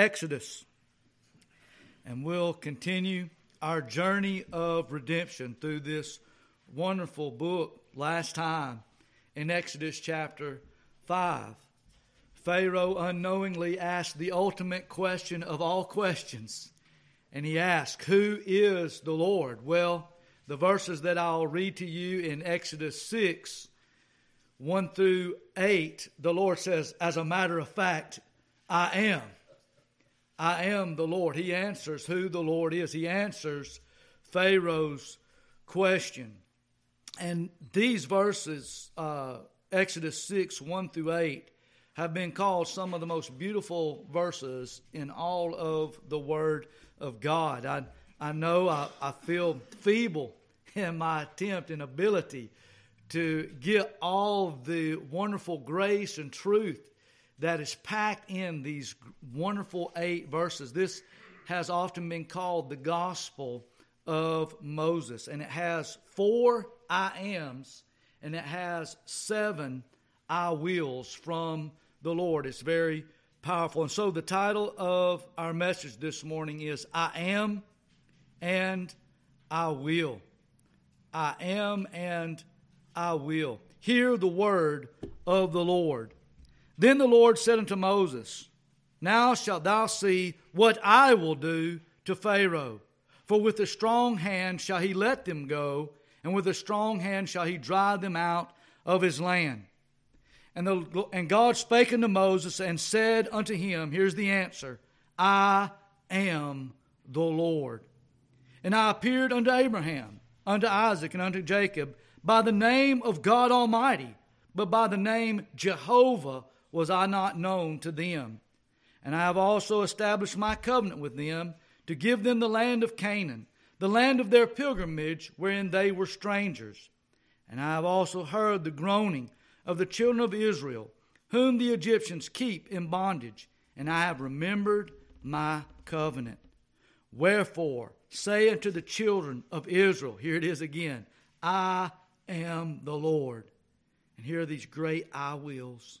Exodus. And we'll continue our journey of redemption through this wonderful book last time in Exodus chapter 5. Pharaoh unknowingly asked the ultimate question of all questions. And he asked, Who is the Lord? Well, the verses that I'll read to you in Exodus 6 1 through 8, the Lord says, As a matter of fact, I am. I am the Lord. He answers who the Lord is. He answers Pharaoh's question. And these verses, uh, Exodus 6, 1 through 8, have been called some of the most beautiful verses in all of the Word of God. I, I know I, I feel feeble in my attempt and ability to get all the wonderful grace and truth that is packed in these wonderful eight verses. This has often been called the gospel of Moses, and it has four I ams and it has seven I wills from the Lord. It's very powerful. And so the title of our message this morning is I am and I will. I am and I will. Hear the word of the Lord. Then the Lord said unto Moses, Now shalt thou see what I will do to Pharaoh. For with a strong hand shall he let them go, and with a strong hand shall he drive them out of his land. And, the, and God spake unto Moses and said unto him, Here's the answer I am the Lord. And I appeared unto Abraham, unto Isaac, and unto Jacob by the name of God Almighty, but by the name Jehovah was I not known to them. And I have also established my covenant with them to give them the land of Canaan, the land of their pilgrimage wherein they were strangers. And I have also heard the groaning of the children of Israel, whom the Egyptians keep in bondage, and I have remembered my covenant. Wherefore, say unto the children of Israel, here it is again, I am the Lord. And here are these great I wills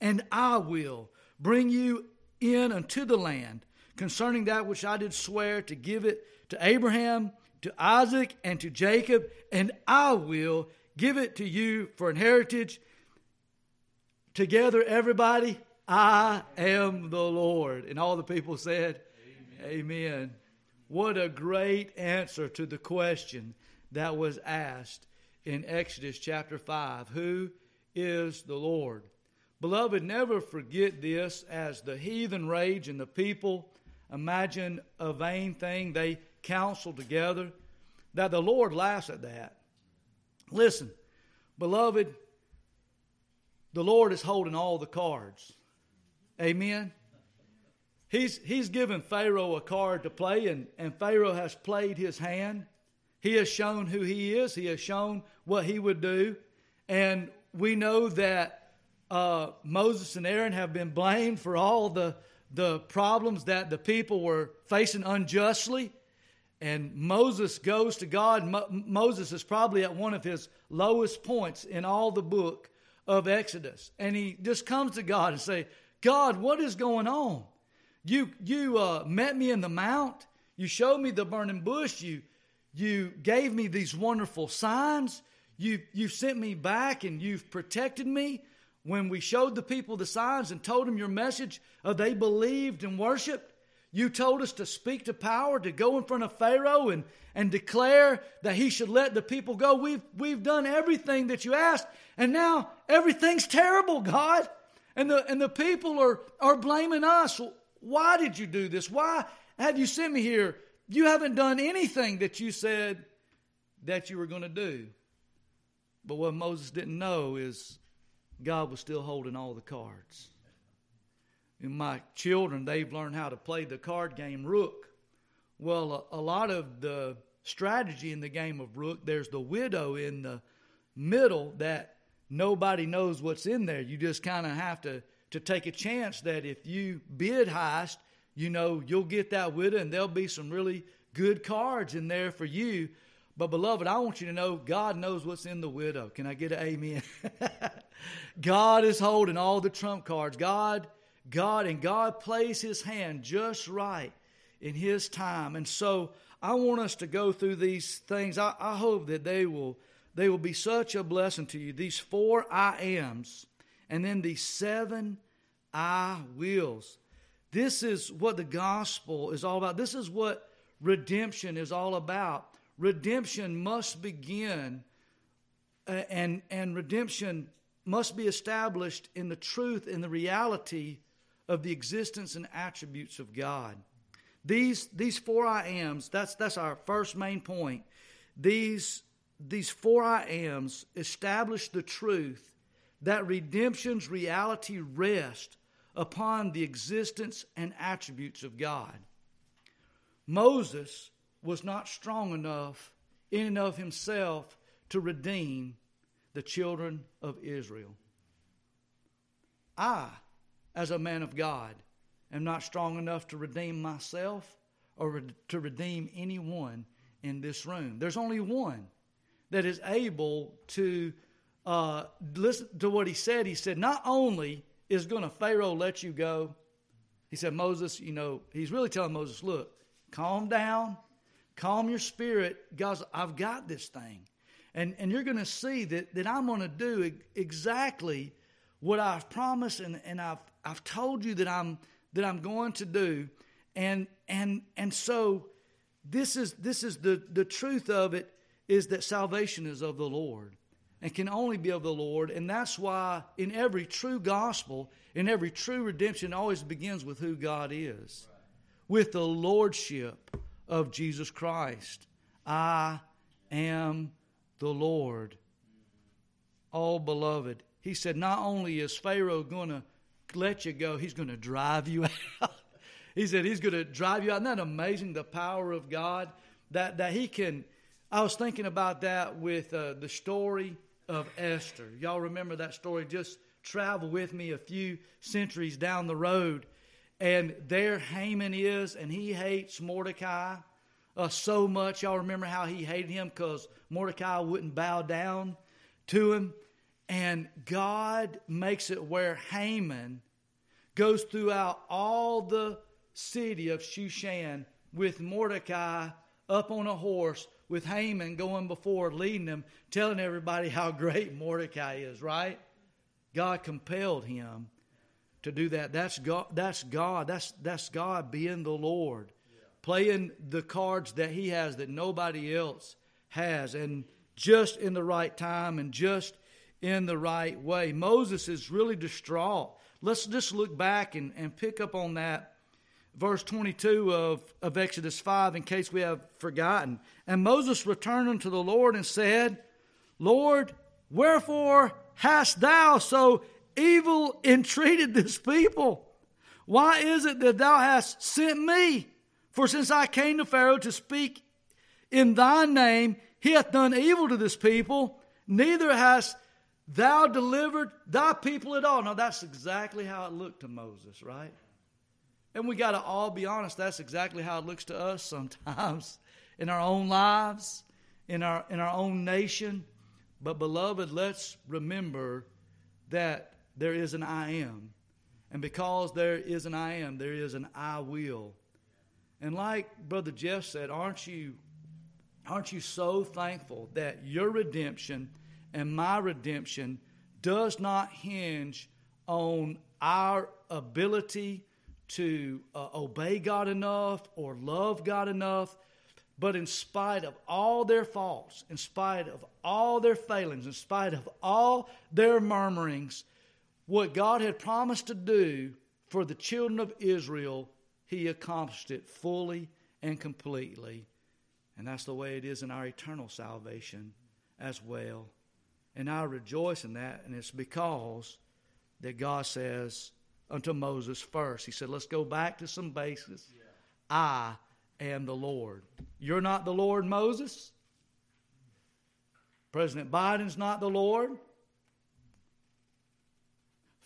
and I will bring you in unto the land concerning that which I did swear to give it to Abraham, to Isaac, and to Jacob, and I will give it to you for an heritage. Together, everybody, I am the Lord. And all the people said, Amen. Amen. What a great answer to the question that was asked in Exodus chapter 5 Who is the Lord? Beloved, never forget this as the heathen rage and the people imagine a vain thing, they counsel together, that the Lord laughs at that. Listen, beloved, the Lord is holding all the cards. Amen. He's, he's given Pharaoh a card to play, and, and Pharaoh has played his hand. He has shown who he is, he has shown what he would do. And we know that uh, Moses and Aaron have been blamed for all the, the problems that the people were facing unjustly. And Moses goes to God. Mo- Moses is probably at one of his lowest points in all the book of Exodus. And he just comes to God and say, God, what is going on? You, you uh, met me in the mount. You showed me the burning bush. You, you gave me these wonderful signs. You, you sent me back and you've protected me when we showed the people the signs and told them your message, uh, they believed and worshiped. You told us to speak to power, to go in front of Pharaoh and, and declare that he should let the people go. We've, we've done everything that you asked, and now everything's terrible, God. And the, and the people are, are blaming us. Why did you do this? Why have you sent me here? You haven't done anything that you said that you were going to do. But what Moses didn't know is God was still holding all the cards. And my children, they've learned how to play the card game Rook. Well, a, a lot of the strategy in the game of Rook, there's the widow in the middle that nobody knows what's in there. You just kind of have to, to take a chance that if you bid heist, you know, you'll get that widow and there'll be some really good cards in there for you. But, beloved, I want you to know God knows what's in the widow. Can I get an amen? God is holding all the trump cards. God, God, and God plays his hand just right in his time. And so I want us to go through these things. I, I hope that they will they will be such a blessing to you. These four I ams, and then these seven I wills. This is what the gospel is all about. This is what redemption is all about. Redemption must begin, uh, and, and redemption must be established in the truth and the reality of the existence and attributes of God. These, these four I ams, that's, that's our first main point. These, these four I ams establish the truth that redemption's reality rests upon the existence and attributes of God. Moses was not strong enough in and of himself to redeem the children of Israel. I, as a man of God, am not strong enough to redeem myself or to redeem anyone in this room. There's only one that is able to uh, listen to what he said. He said, Not only is going to Pharaoh let you go, he said, Moses, you know, he's really telling Moses, Look, calm down, calm your spirit. Guys, I've got this thing. And, and you're going to see that, that I'm going to do exactly what I've promised and, and I've, I've told you that I'm, that I'm going to do. And, and, and so this is, this is the, the truth of it is that salvation is of the Lord and can only be of the Lord. And that's why in every true gospel, in every true redemption, always begins with who God is, with the lordship of Jesus Christ. I am the Lord. Oh, beloved, he said, not only is Pharaoh going to let you go, he's going to drive you out. he said, he's going to drive you out. Isn't that amazing, the power of God? That, that he can. I was thinking about that with uh, the story of Esther. Y'all remember that story? Just travel with me a few centuries down the road. And there Haman is, and he hates Mordecai uh, so much. Y'all remember how he hated him because Mordecai wouldn't bow down to him. And God makes it where Haman goes throughout all the city of Shushan with Mordecai up on a horse, with Haman going before, leading them, telling everybody how great Mordecai is, right? God compelled him to do that. That's God. That's God. That's that's God being the Lord playing the cards that he has that nobody else has, and just in the right time and just in the right way. Moses is really distraught. Let's just look back and, and pick up on that verse 22 of, of Exodus 5 in case we have forgotten. And Moses returned unto the Lord and said, Lord, wherefore hast thou so evil entreated this people? Why is it that thou hast sent me? For since I came to Pharaoh to speak in thy name, he hath done evil to this people, neither hast thou delivered thy people at all. Now, that's exactly how it looked to Moses, right? And we got to all be honest, that's exactly how it looks to us sometimes in our own lives, in our, in our own nation. But, beloved, let's remember that there is an I am. And because there is an I am, there is an I will. And like Brother Jeff said, aren't you, aren't you so thankful that your redemption and my redemption does not hinge on our ability to uh, obey God enough or love God enough, but in spite of all their faults, in spite of all their failings, in spite of all their murmurings, what God had promised to do for the children of Israel he accomplished it fully and completely. And that's the way it is in our eternal salvation as well. And I rejoice in that, and it's because that God says, unto Moses first. He said, Let's go back to some basis. Yeah. I am the Lord. You're not the Lord, Moses. President Biden's not the Lord.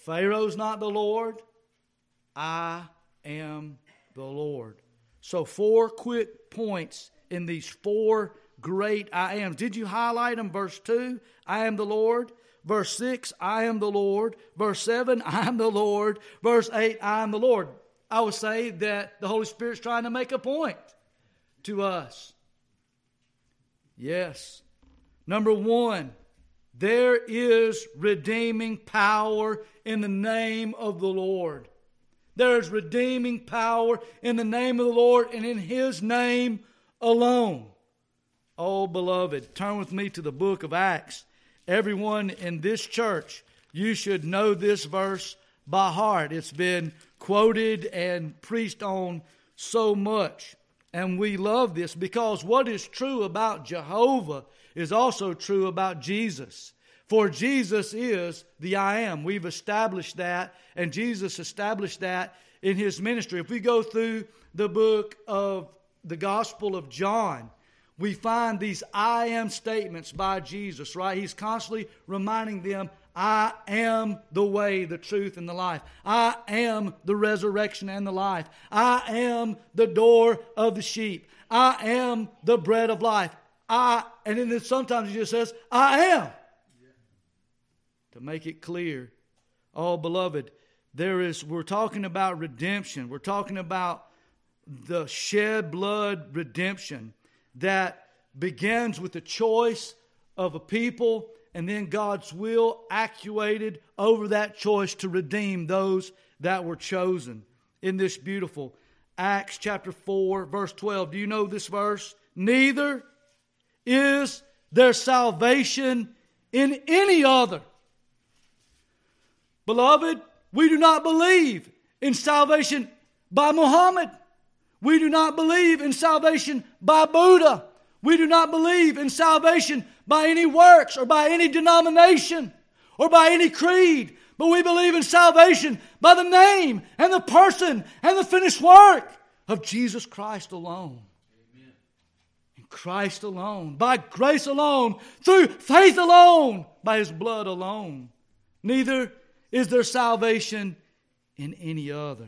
Pharaoh's not the Lord. I am the Lord. So, four quick points in these four great I ams. Did you highlight them? Verse 2, I am the Lord. Verse 6, I am the Lord. Verse 7, I am the Lord. Verse 8, I am the Lord. I would say that the Holy Spirit's trying to make a point to us. Yes. Number one, there is redeeming power in the name of the Lord. There is redeeming power in the name of the Lord and in His name alone. Oh, beloved, turn with me to the book of Acts. Everyone in this church, you should know this verse by heart. It's been quoted and preached on so much. And we love this because what is true about Jehovah is also true about Jesus. For Jesus is the I am. We've established that, and Jesus established that in his ministry. If we go through the book of the Gospel of John, we find these I am statements by Jesus, right? He's constantly reminding them, I am the way, the truth, and the life. I am the resurrection and the life. I am the door of the sheep. I am the bread of life. I, and then sometimes he just says, I am. To make it clear, oh, beloved, there is, we're talking about redemption. We're talking about the shed blood redemption that begins with the choice of a people and then God's will actuated over that choice to redeem those that were chosen. In this beautiful Acts chapter 4, verse 12. Do you know this verse? Neither is there salvation in any other. Beloved, we do not believe in salvation by Muhammad. We do not believe in salvation by Buddha. We do not believe in salvation by any works or by any denomination or by any creed, but we believe in salvation by the name and the person and the finished work of Jesus Christ alone. Christ alone, by grace alone, through faith alone, by his blood alone. Neither is there salvation in any other.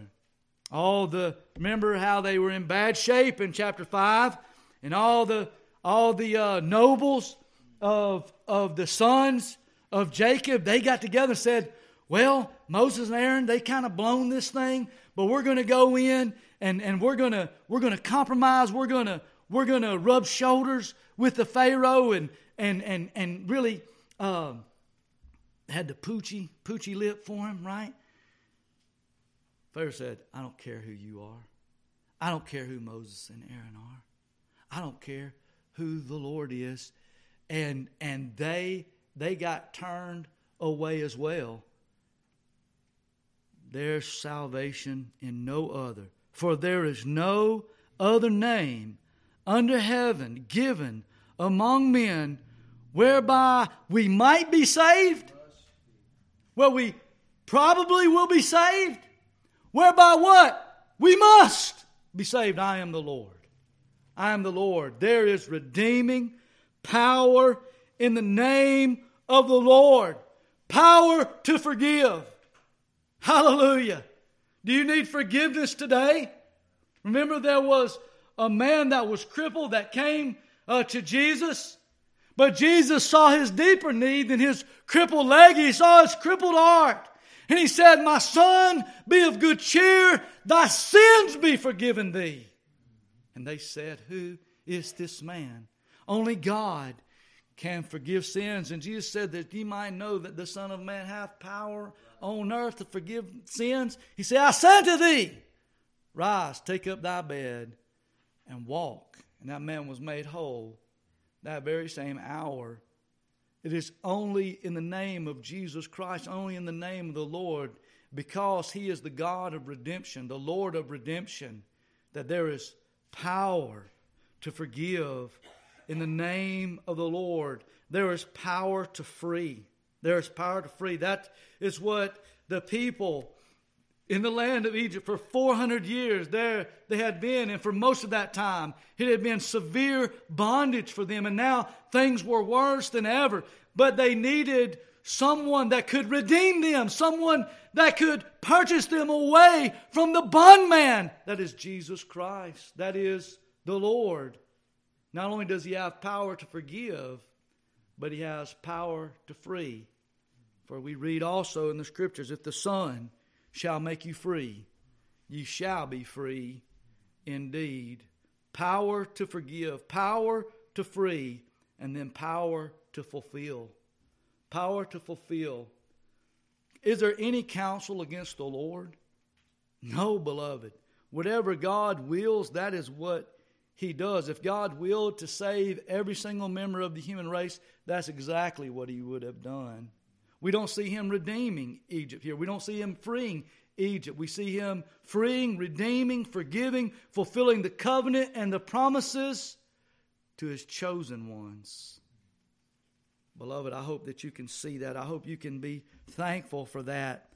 All the remember how they were in bad shape in chapter 5 and all the all the uh, nobles of of the sons of Jacob they got together and said well Moses and Aaron they kind of blown this thing but we're going to go in and and we're going to we're going to compromise we're going to we're going to rub shoulders with the Pharaoh and and and and really uh, had the poochy poochy lip for him right Pharaoh said, I don't care who you are. I don't care who Moses and Aaron are. I don't care who the Lord is. And and they they got turned away as well. There's salvation in no other. For there is no other name under heaven given among men whereby we might be saved. Well, we probably will be saved. Whereby what? We must be saved. I am the Lord. I am the Lord. There is redeeming power in the name of the Lord. Power to forgive. Hallelujah. Do you need forgiveness today? Remember, there was a man that was crippled that came uh, to Jesus, but Jesus saw his deeper need than his crippled leg. He saw his crippled heart. And he said, My son, be of good cheer, thy sins be forgiven thee. And they said, Who is this man? Only God can forgive sins. And Jesus said that ye might know that the Son of Man hath power on earth to forgive sins. He said, I said to thee, Rise, take up thy bed, and walk. And that man was made whole that very same hour. It is only in the name of Jesus Christ, only in the name of the Lord, because He is the God of redemption, the Lord of redemption, that there is power to forgive. In the name of the Lord, there is power to free. There is power to free. That is what the people in the land of Egypt for 400 years. There they had been, and for most of that time, it had been severe bondage for them, and now things were worse than ever. But they needed someone that could redeem them, someone that could purchase them away from the bondman. That is Jesus Christ. That is the Lord. Not only does he have power to forgive, but he has power to free. For we read also in the scriptures if the Son shall make you free, You shall be free indeed. Power to forgive, power to free, and then power to fulfill. Power to fulfill. Is there any counsel against the Lord? No, beloved. Whatever God wills, that is what He does. If God willed to save every single member of the human race, that's exactly what He would have done. We don't see him redeeming Egypt here. We don't see him freeing Egypt. We see him freeing, redeeming, forgiving, fulfilling the covenant and the promises to his chosen ones. Beloved, I hope that you can see that. I hope you can be thankful for that.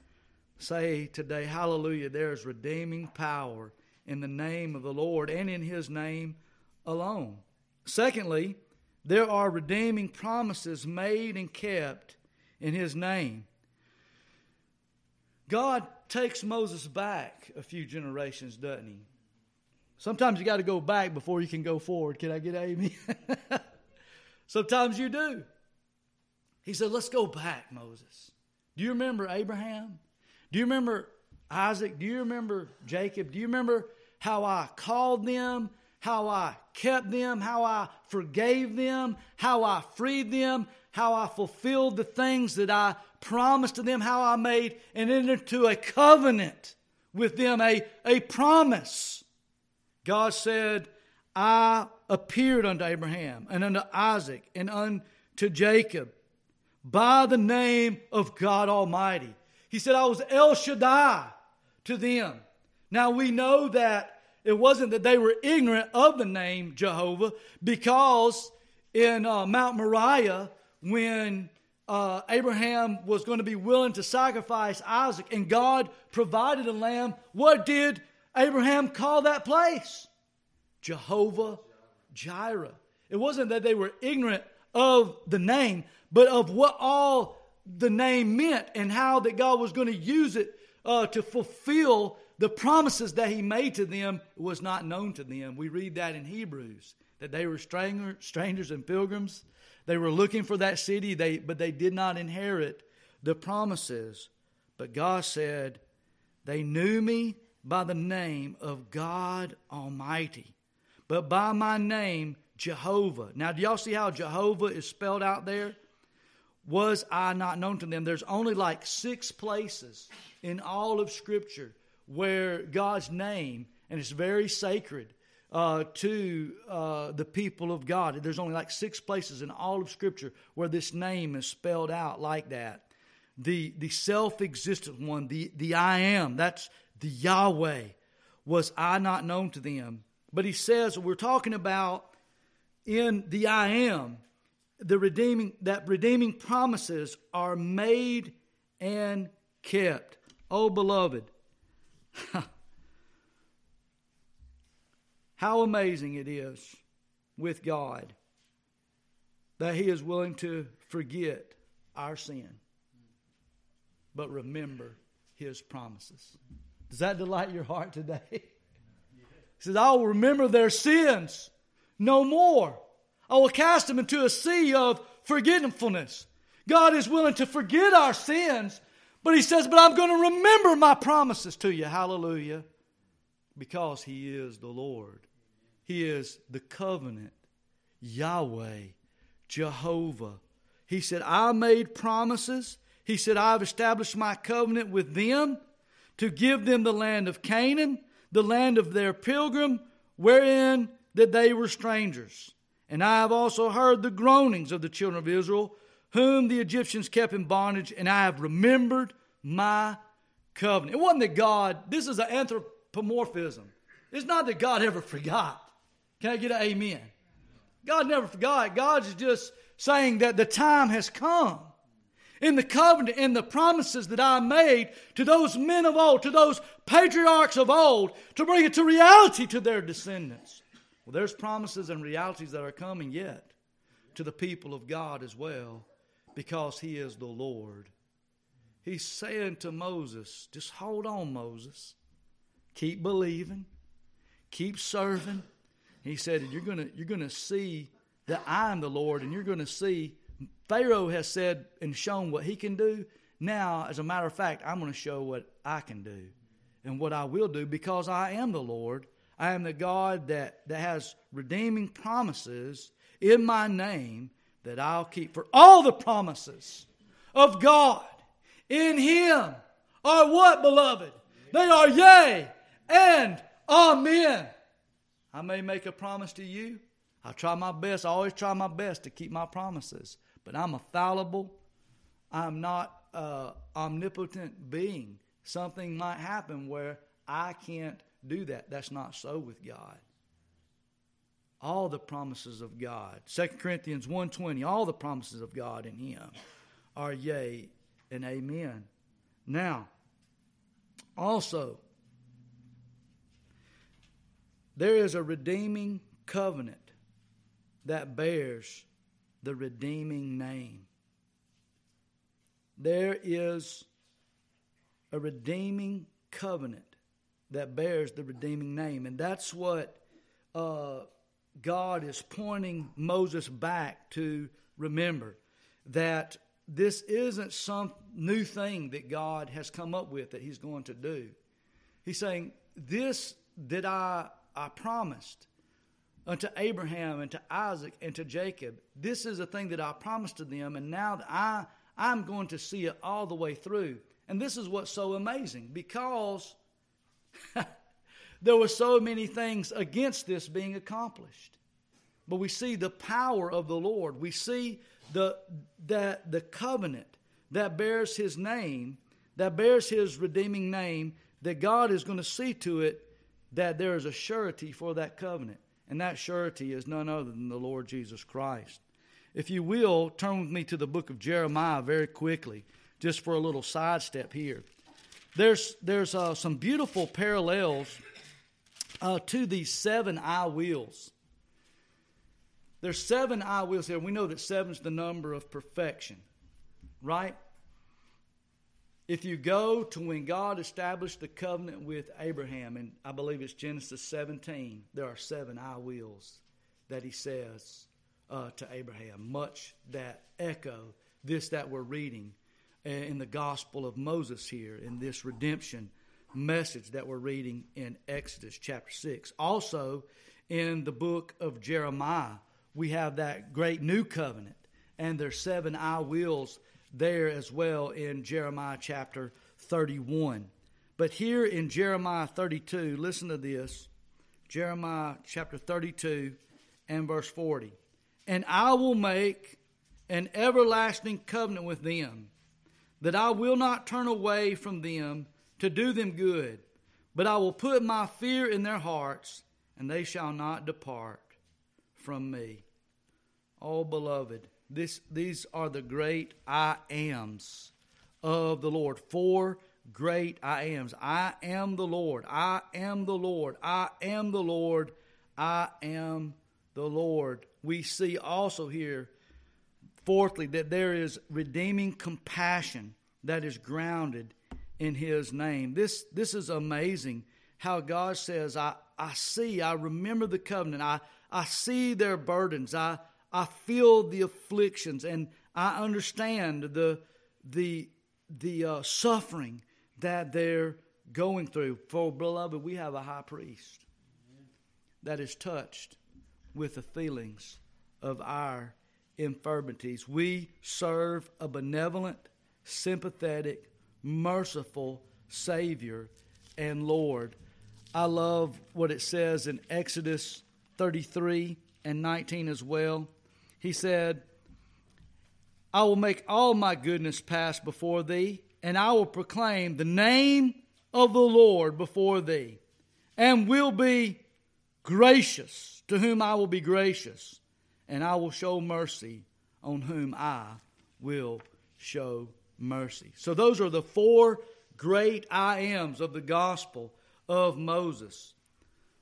Say today, hallelujah, there is redeeming power in the name of the Lord and in his name alone. Secondly, there are redeeming promises made and kept in his name. God takes Moses back a few generations, doesn't he? Sometimes you got to go back before you can go forward. Can I get amen? Sometimes you do. He said, Let's go back, Moses. Do you remember Abraham? Do you remember Isaac? Do you remember Jacob? Do you remember how I called them? How I kept them? How I forgave them? How I freed them? How I fulfilled the things that I promised to them, how I made and entered into a covenant with them, a, a promise. God said, I appeared unto Abraham and unto Isaac and unto Jacob by the name of God Almighty. He said, I was El Shaddai to them. Now we know that it wasn't that they were ignorant of the name Jehovah because in uh, Mount Moriah, when uh, Abraham was going to be willing to sacrifice Isaac and God provided a lamb, what did Abraham call that place? Jehovah Jireh. It wasn't that they were ignorant of the name, but of what all the name meant and how that God was going to use it uh, to fulfill the promises that He made to them was not known to them. We read that in Hebrews that they were stranger, strangers and pilgrims they were looking for that city, they, but they did not inherit the promises. But God said, They knew me by the name of God Almighty, but by my name, Jehovah. Now, do y'all see how Jehovah is spelled out there? Was I not known to them? There's only like six places in all of Scripture where God's name, and it's very sacred, uh, to uh, the people of God. There's only like six places in all of Scripture where this name is spelled out like that. The, the self existent one, the, the I am, that's the Yahweh. Was I not known to them? But he says, we're talking about in the I am, the redeeming, that redeeming promises are made and kept. Oh, beloved. How amazing it is with God that He is willing to forget our sin, but remember His promises. Does that delight your heart today? He says, I will remember their sins no more. I will cast them into a sea of forgetfulness. God is willing to forget our sins, but He says, But I'm going to remember my promises to you. Hallelujah. Because He is the Lord. He is the covenant, Yahweh, Jehovah. He said, I made promises. He said, I've established my covenant with them to give them the land of Canaan, the land of their pilgrim, wherein that they were strangers. And I have also heard the groanings of the children of Israel, whom the Egyptians kept in bondage, and I have remembered my covenant. It wasn't that God, this is an anthropomorphism. It's not that God ever forgot. Can I get an amen? God never forgot. God's just saying that the time has come. in the covenant, in the promises that I made to those men of old, to those patriarchs of old, to bring it to reality to their descendants. Well, there's promises and realities that are coming yet to the people of God as well because He is the Lord. He's saying to Moses, just hold on, Moses. Keep believing. Keep serving. He said, you're gonna you're to see that I am the Lord, and you're to see Pharaoh has said and shown what he can do. Now, as a matter of fact, I'm going to show what I can do and what I will do because I am the Lord. I am the God that, that has redeeming promises in my name that I'll keep. For all the promises of God in Him are what, beloved? They are yea and amen. I may make a promise to you. I try my best. I always try my best to keep my promises. But I'm a fallible. I'm not an omnipotent being. Something might happen where I can't do that. That's not so with God. All the promises of God. 2 Corinthians 1.20, all the promises of God in him are yea and amen. Now, also, there is a redeeming covenant that bears the redeeming name. There is a redeeming covenant that bears the redeeming name. And that's what uh, God is pointing Moses back to remember that this isn't some new thing that God has come up with that He's going to do. He's saying, This that I, I promised unto Abraham and to Isaac and to Jacob, this is a thing that I promised to them, and now I, I'm going to see it all the way through. And this is what's so amazing because there were so many things against this being accomplished. But we see the power of the Lord. We see the, that the covenant that bears his name, that bears his redeeming name, that God is going to see to it that there is a surety for that covenant. And that surety is none other than the Lord Jesus Christ. If you will, turn with me to the book of Jeremiah very quickly, just for a little sidestep here. There's, there's uh, some beautiful parallels uh, to these seven I wills. There's seven I wills here. We know that seven is the number of perfection, right? If you go to when God established the covenant with Abraham, and I believe it's Genesis 17, there are seven I wills that he says uh, to Abraham, much that echo this that we're reading in the Gospel of Moses here, in this redemption message that we're reading in Exodus chapter 6. Also, in the book of Jeremiah, we have that great new covenant, and there's seven I wills there as well in Jeremiah chapter 31. But here in Jeremiah 32, listen to this Jeremiah chapter 32 and verse 40. And I will make an everlasting covenant with them, that I will not turn away from them to do them good, but I will put my fear in their hearts, and they shall not depart from me. Oh, beloved, this, these are the great I ams of the Lord. Four great I ams. I am the Lord. I am the Lord. I am the Lord. I am the Lord. We see also here, fourthly, that there is redeeming compassion that is grounded in His name. This, this is amazing how God says, I, I see, I remember the covenant, I, I see their burdens, I, I feel the afflictions and I understand the, the, the uh, suffering that they're going through. For, beloved, we have a high priest that is touched with the feelings of our infirmities. We serve a benevolent, sympathetic, merciful Savior and Lord. I love what it says in Exodus 33 and 19 as well. He said, I will make all my goodness pass before thee, and I will proclaim the name of the Lord before thee, and will be gracious to whom I will be gracious, and I will show mercy on whom I will show mercy. So those are the four great I ams of the gospel of Moses.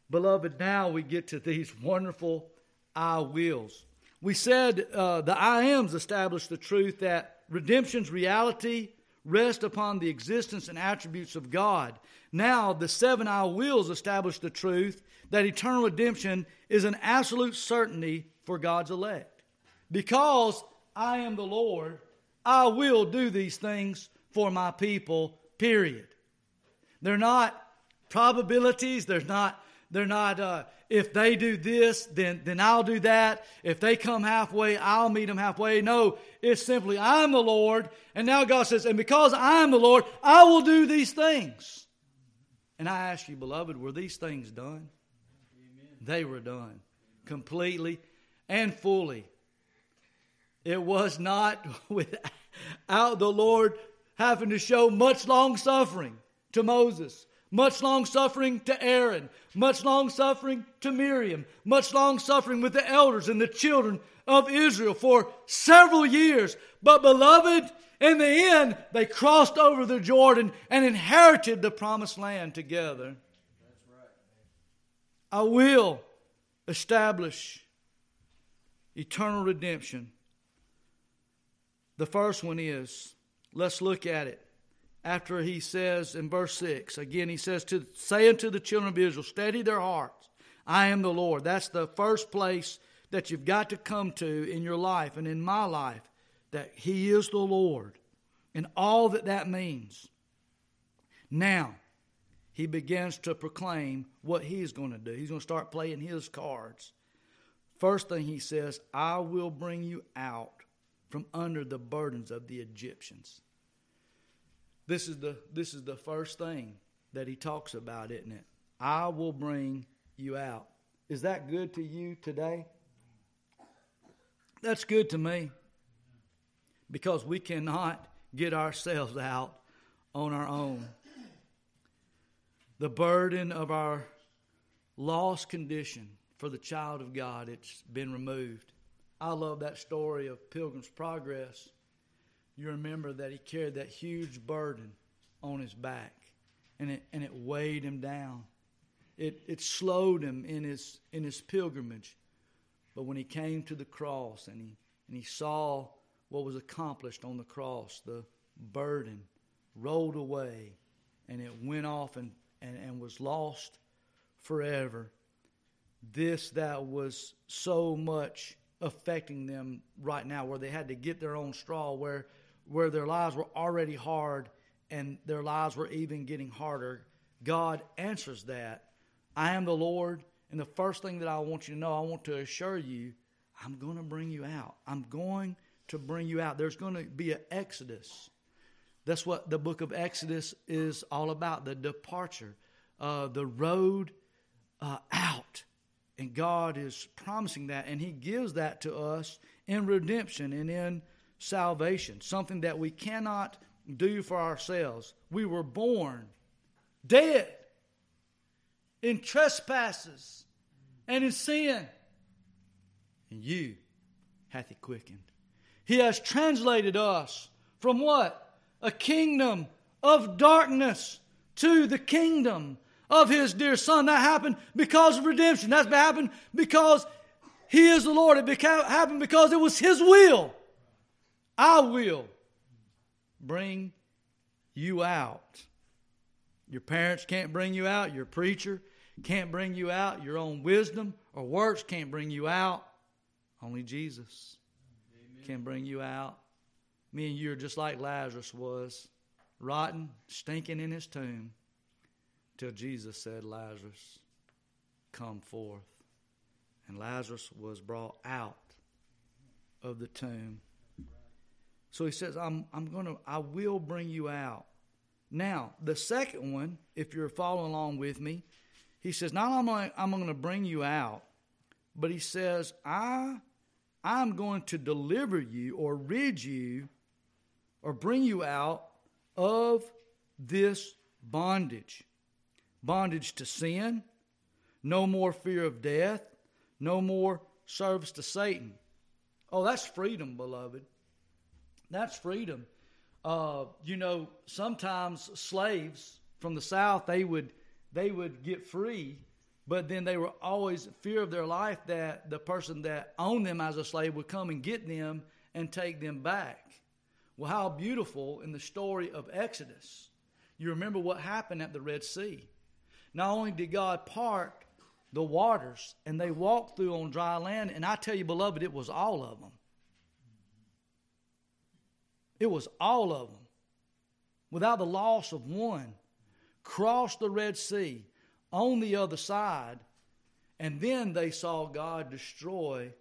Beloved, now we get to these wonderful I wills. We said uh, the I ams establish the truth that redemption's reality rests upon the existence and attributes of God. Now, the seven I wills establish the truth that eternal redemption is an absolute certainty for God's elect. Because I am the Lord, I will do these things for my people, period. They're not probabilities, they're not, they're not, uh, if they do this, then, then I'll do that. If they come halfway, I'll meet them halfway. No, it's simply, I'm the Lord. And now God says, and because I'm the Lord, I will do these things. And I ask you, beloved, were these things done? Amen. They were done completely and fully. It was not without the Lord having to show much long suffering to Moses much long suffering to Aaron, much long suffering to Miriam, much long suffering with the elders and the children of Israel for several years. But, beloved, in the end, they crossed over the Jordan and inherited the promised land together. Right. I will establish eternal redemption. The first one is, let's look at it after he says in verse 6, again, he says, to Say unto the children of Israel, steady their hearts. I am the Lord. That's the first place that you've got to come to in your life and in my life, that He is the Lord and all that that means. Now, he begins to proclaim what he's going to do. He's going to start playing his cards. First thing he says, I will bring you out from under the burdens of the Egyptians. This is the this is the first thing that he talks about, isn't it? I will bring you out. Is that good to you today? That's good to me. Because we cannot get ourselves out on our own. The burden of our lost condition for the child of God, it's been removed. I love that story of Pilgrim's Progress you remember that he carried that huge burden on his back and it, and it weighed him down. It, it slowed him in his, in his pilgrimage. But when he came to the cross and he, and he saw what was accomplished on the cross, the burden rolled away and it went off and, and, and was lost forever. This that was so much affecting them right now, where they had to get their own straw, where where their lives were already hard and their lives were even getting harder, God answers that. I am the Lord, and the first thing that I want you to know, I want to assure you, I'm going to bring you out. I'm going to bring you out. There's going to be an exodus. That's what the book of Exodus is all about the departure, uh, the road uh, out. And God is promising that, and He gives that to us in redemption and in salvation, something that we cannot do for ourselves. We were born dead in trespasses and in sin, and you hath he quickened. He has translated us from what? A kingdom of darkness to the kingdom of his dear son. That happened because of redemption. That's happened because he is the Lord. It happened because it was his will I will bring you out. Your parents can't bring you out. Your preacher can't bring you out. Your own wisdom or works can't bring you out. Only Jesus Amen. can bring you out. Me and you are just like Lazarus was, rotten, stinking in his tomb, till Jesus said, Lazarus, come forth. And Lazarus was brought out of the tomb so he says, I'm, I'm going to, I will bring you out. Now, the second one, if you're following along with me, he says, not only I'm going to bring you out, but he says, I, I'm going to deliver you or rid you or bring you out of this bondage. Bondage to sin, no more fear of death, no more service to Satan. Oh, that's freedom, beloved. That's freedom. Uh, you know, sometimes slaves from the South they would they would get free, but then they were always fear of their life that the person that owned them as a slave would come and get them and take them back. Well, how beautiful in the story of Exodus. You remember what happened at the Red Sea. Not only did God part the waters and they walked through on dry land, and I tell you, beloved, it was all of them. It was all of them. Without the loss of one, crossed the Red Sea on the other side, and then they saw God destroy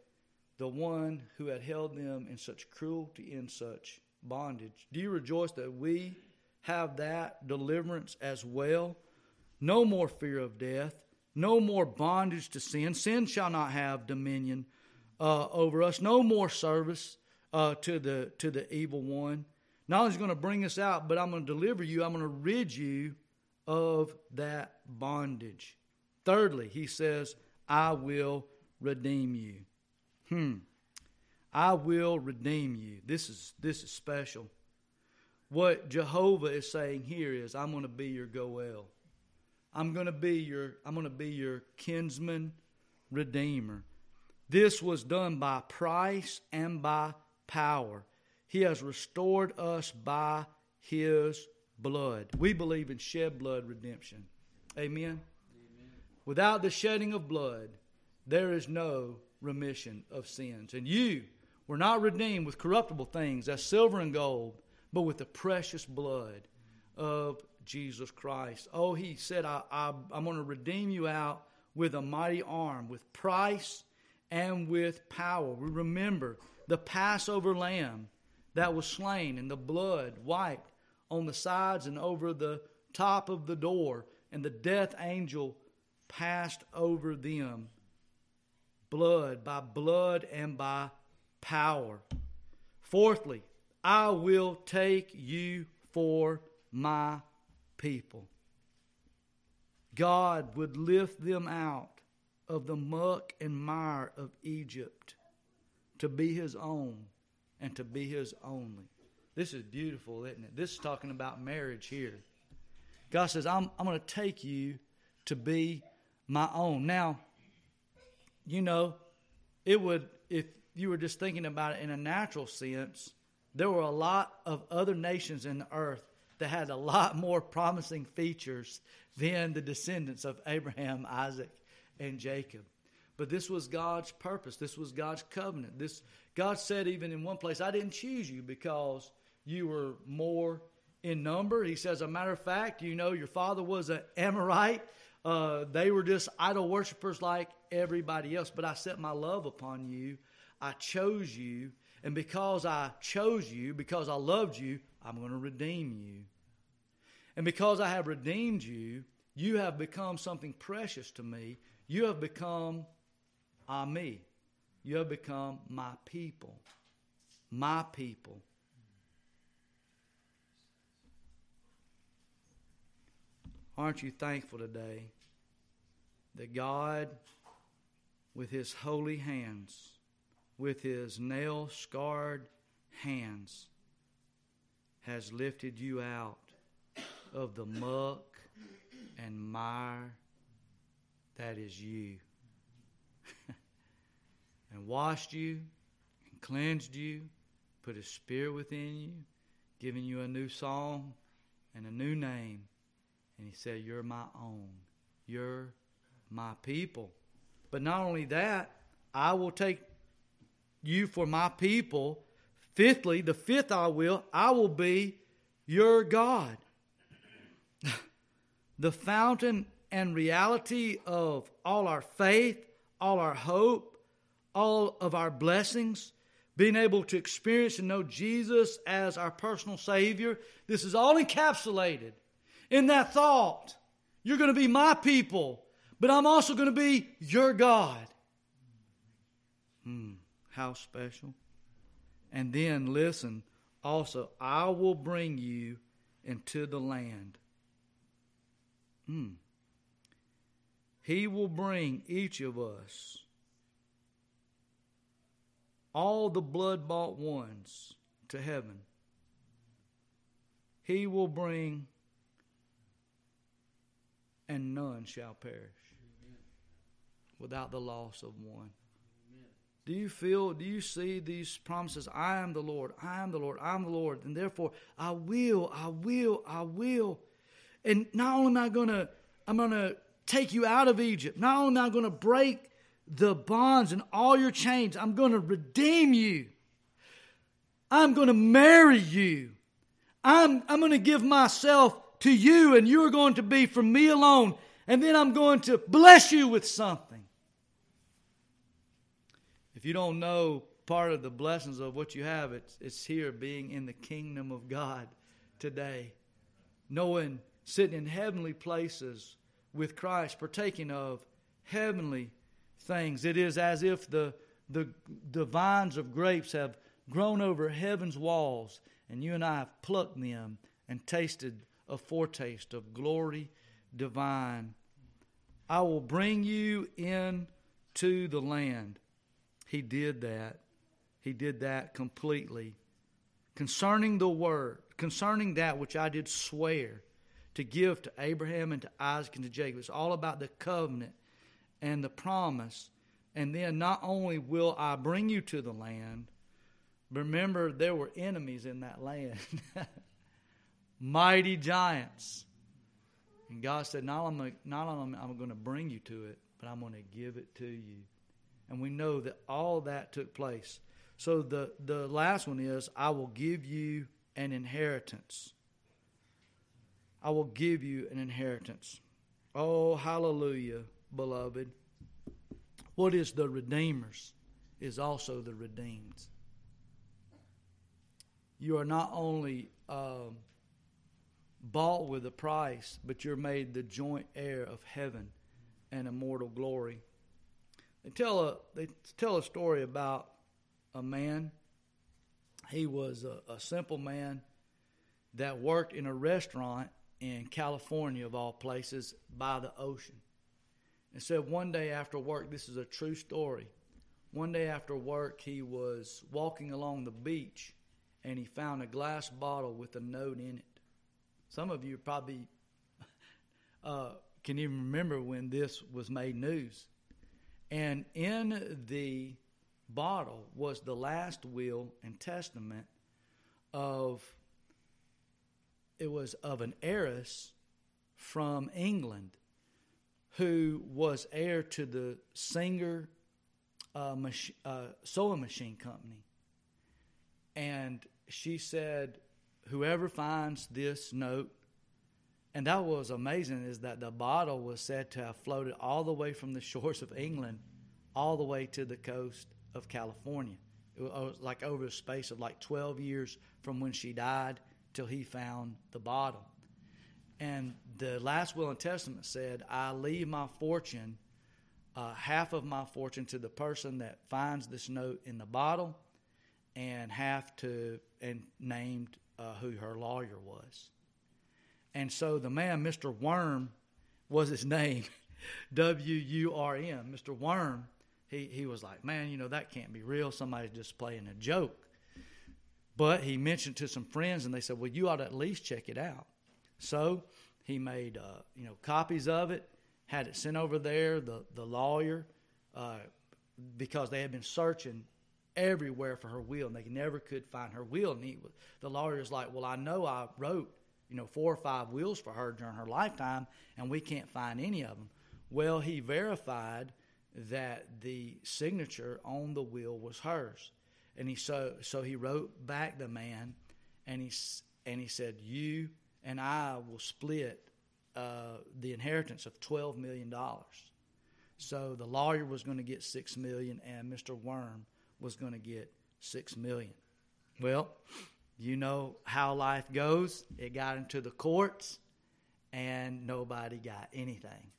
the one who had held them in such cruelty and such bondage. Do you rejoice that we have that deliverance as well? No more fear of death, no more bondage to sin. Sin shall not have dominion uh, over us. No more service uh, to the to the evil one. Not only is going to bring us out, but I'm going to deliver you. I'm going to rid you of that bondage. Thirdly, he says, I will redeem you. Hmm. I will redeem you. This is this is special. What Jehovah is saying here is, I'm going to be your Goel. I'm going to be your I'm going to be your kinsman redeemer. This was done by price and by power. He has restored us by his blood. We believe in shed blood redemption. Amen. Amen. Without the shedding of blood, there is no remission of sins. And you were not redeemed with corruptible things as silver and gold, but with the precious blood of Jesus Christ. Oh, he said, I, I, I'm going to redeem you out with a mighty arm, with price and with power. We remember the Passover lamb that was slain and the blood wiped on the sides and over the top of the door, and the death angel passed over them. Blood, by blood and by power. Fourthly, I will take you for my people. God would lift them out of the muck and mire of Egypt to be his own and to be his only. This is beautiful, isn't it? This is talking about marriage here. God says, I'm, I'm going to take you to be my own. Now, you know, it would, if you were just thinking about it in a natural sense, there were a lot of other nations in the earth that had a lot more promising features than the descendants of Abraham, Isaac, and Jacob. But this was God's purpose. This was God's covenant. This God said even in one place, I didn't choose you because you were more in number. He says, a matter of fact, you know, your father was an Amorite. Uh, they were just idol worshippers like everybody else. But I set my love upon you. I chose you. And because I chose you, because I loved you, I'm going to redeem you. And because I have redeemed you, you have become something precious to me. You have become a me. You have become my people. My people. Aren't you thankful today that God, with His holy hands, with His nail scarred hands, has lifted you out of the muck and mire that is you, and washed you, and cleansed you, put a spirit within you, giving you a new song and a new name. And He said, You're my own. You're my people. But not only that, I will take you for my people Fifthly, the fifth I will, I will be your God. the fountain and reality of all our faith, all our hope, all of our blessings, being able to experience and know Jesus as our personal Savior. This is all encapsulated in that thought. You're going to be my people, but I'm also going to be your God. Hmm, how special. And then listen, also, I will bring you into the land. Hmm. He will bring each of us, all the blood bought ones, to heaven, he will bring, and none shall perish without the loss of one. Do you feel, do you see these promises? I am the Lord, I am the Lord, I am the Lord, and therefore I will, I will, I will. And not only am I going to, I'm going to take you out of Egypt, not only am I going to break the bonds and all your chains, I'm going to redeem you. I'm going to marry you. I'm, I'm going to give myself to you, and you're going to be for me alone. And then I'm going to bless you with something. If you don't know part of the blessings of what you have, it's, it's here being in the kingdom of God today. Knowing, sitting in heavenly places with Christ, partaking of heavenly things. It is as if the, the, the vines of grapes have grown over heaven's walls, and you and I have plucked them and tasted a foretaste of glory divine. I will bring you in to the land he did that. He did that completely. Concerning the word, concerning that which I did swear to give to Abraham and to Isaac and to Jacob, it's all about the covenant and the promise. And then not only will I bring you to the land, remember there were enemies in that land, mighty giants. And God said, Not only, not only am I going to bring you to it, but I'm going to give it to you. And we know that all that took place. So the, the last one is I will give you an inheritance. I will give you an inheritance. Oh, hallelujah, beloved. What is the Redeemer's is also the redeemed. You are not only um, bought with a price, but you're made the joint heir of heaven and immortal glory. They tell a they tell a story about a man. He was a, a simple man that worked in a restaurant in California, of all places, by the ocean. And said one day after work, this is a true story. One day after work, he was walking along the beach and he found a glass bottle with a note in it. Some of you probably uh, can even remember when this was made news. And in the bottle was the last will and testament of it was of an heiress from England who was heir to the Singer uh, mach- uh, sewing machine company. And she said, Whoever finds this note and that was amazing is that the bottle was said to have floated all the way from the shores of England all the way to the coast of California. It was like over a space of like 12 years from when she died till he found the bottle. And the last will and testament said, I leave my fortune, uh, half of my fortune to the person that finds this note in the bottle, and half to, and named uh, who her lawyer was. And so the man, Mr. Wurm, was his name, W U R M. Mr. Wurm, he, he was like, man, you know, that can't be real. Somebody's just playing a joke. But he mentioned to some friends, and they said, well, you ought to at least check it out. So he made, uh, you know, copies of it, had it sent over there. The, the lawyer, uh, because they had been searching everywhere for her will, and they never could find her will. And he, the lawyer's like, well, I know I wrote you know, four or five wills for her during her lifetime, and we can't find any of them. Well, he verified that the signature on the will was hers, and he so so he wrote back the man, and he and he said, "You and I will split uh, the inheritance of twelve million dollars." So the lawyer was going to get six million, and Mister Wurm was going to get six million. Well, you know how life goes. It got into the courts, and nobody got anything.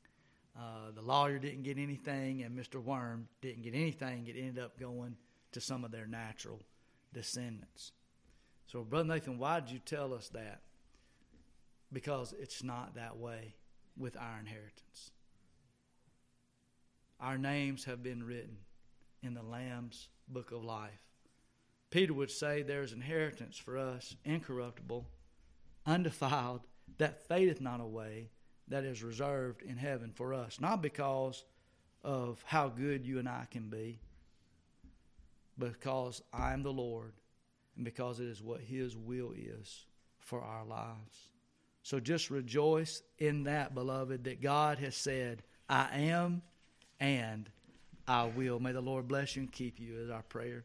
Uh, the lawyer didn't get anything, and Mr. Wurm didn't get anything. It ended up going to some of their natural descendants. So, Brother Nathan, why did you tell us that? Because it's not that way with our inheritance. Our names have been written in the Lamb's book of life Peter would say there's inheritance for us, incorruptible, undefiled, that fadeth not away, that is reserved in heaven for us. Not because of how good you and I can be, because I am the Lord and because it is what His will is for our lives. So just rejoice in that, beloved, that God has said, I am and I will. May the Lord bless you and keep you, is our prayer.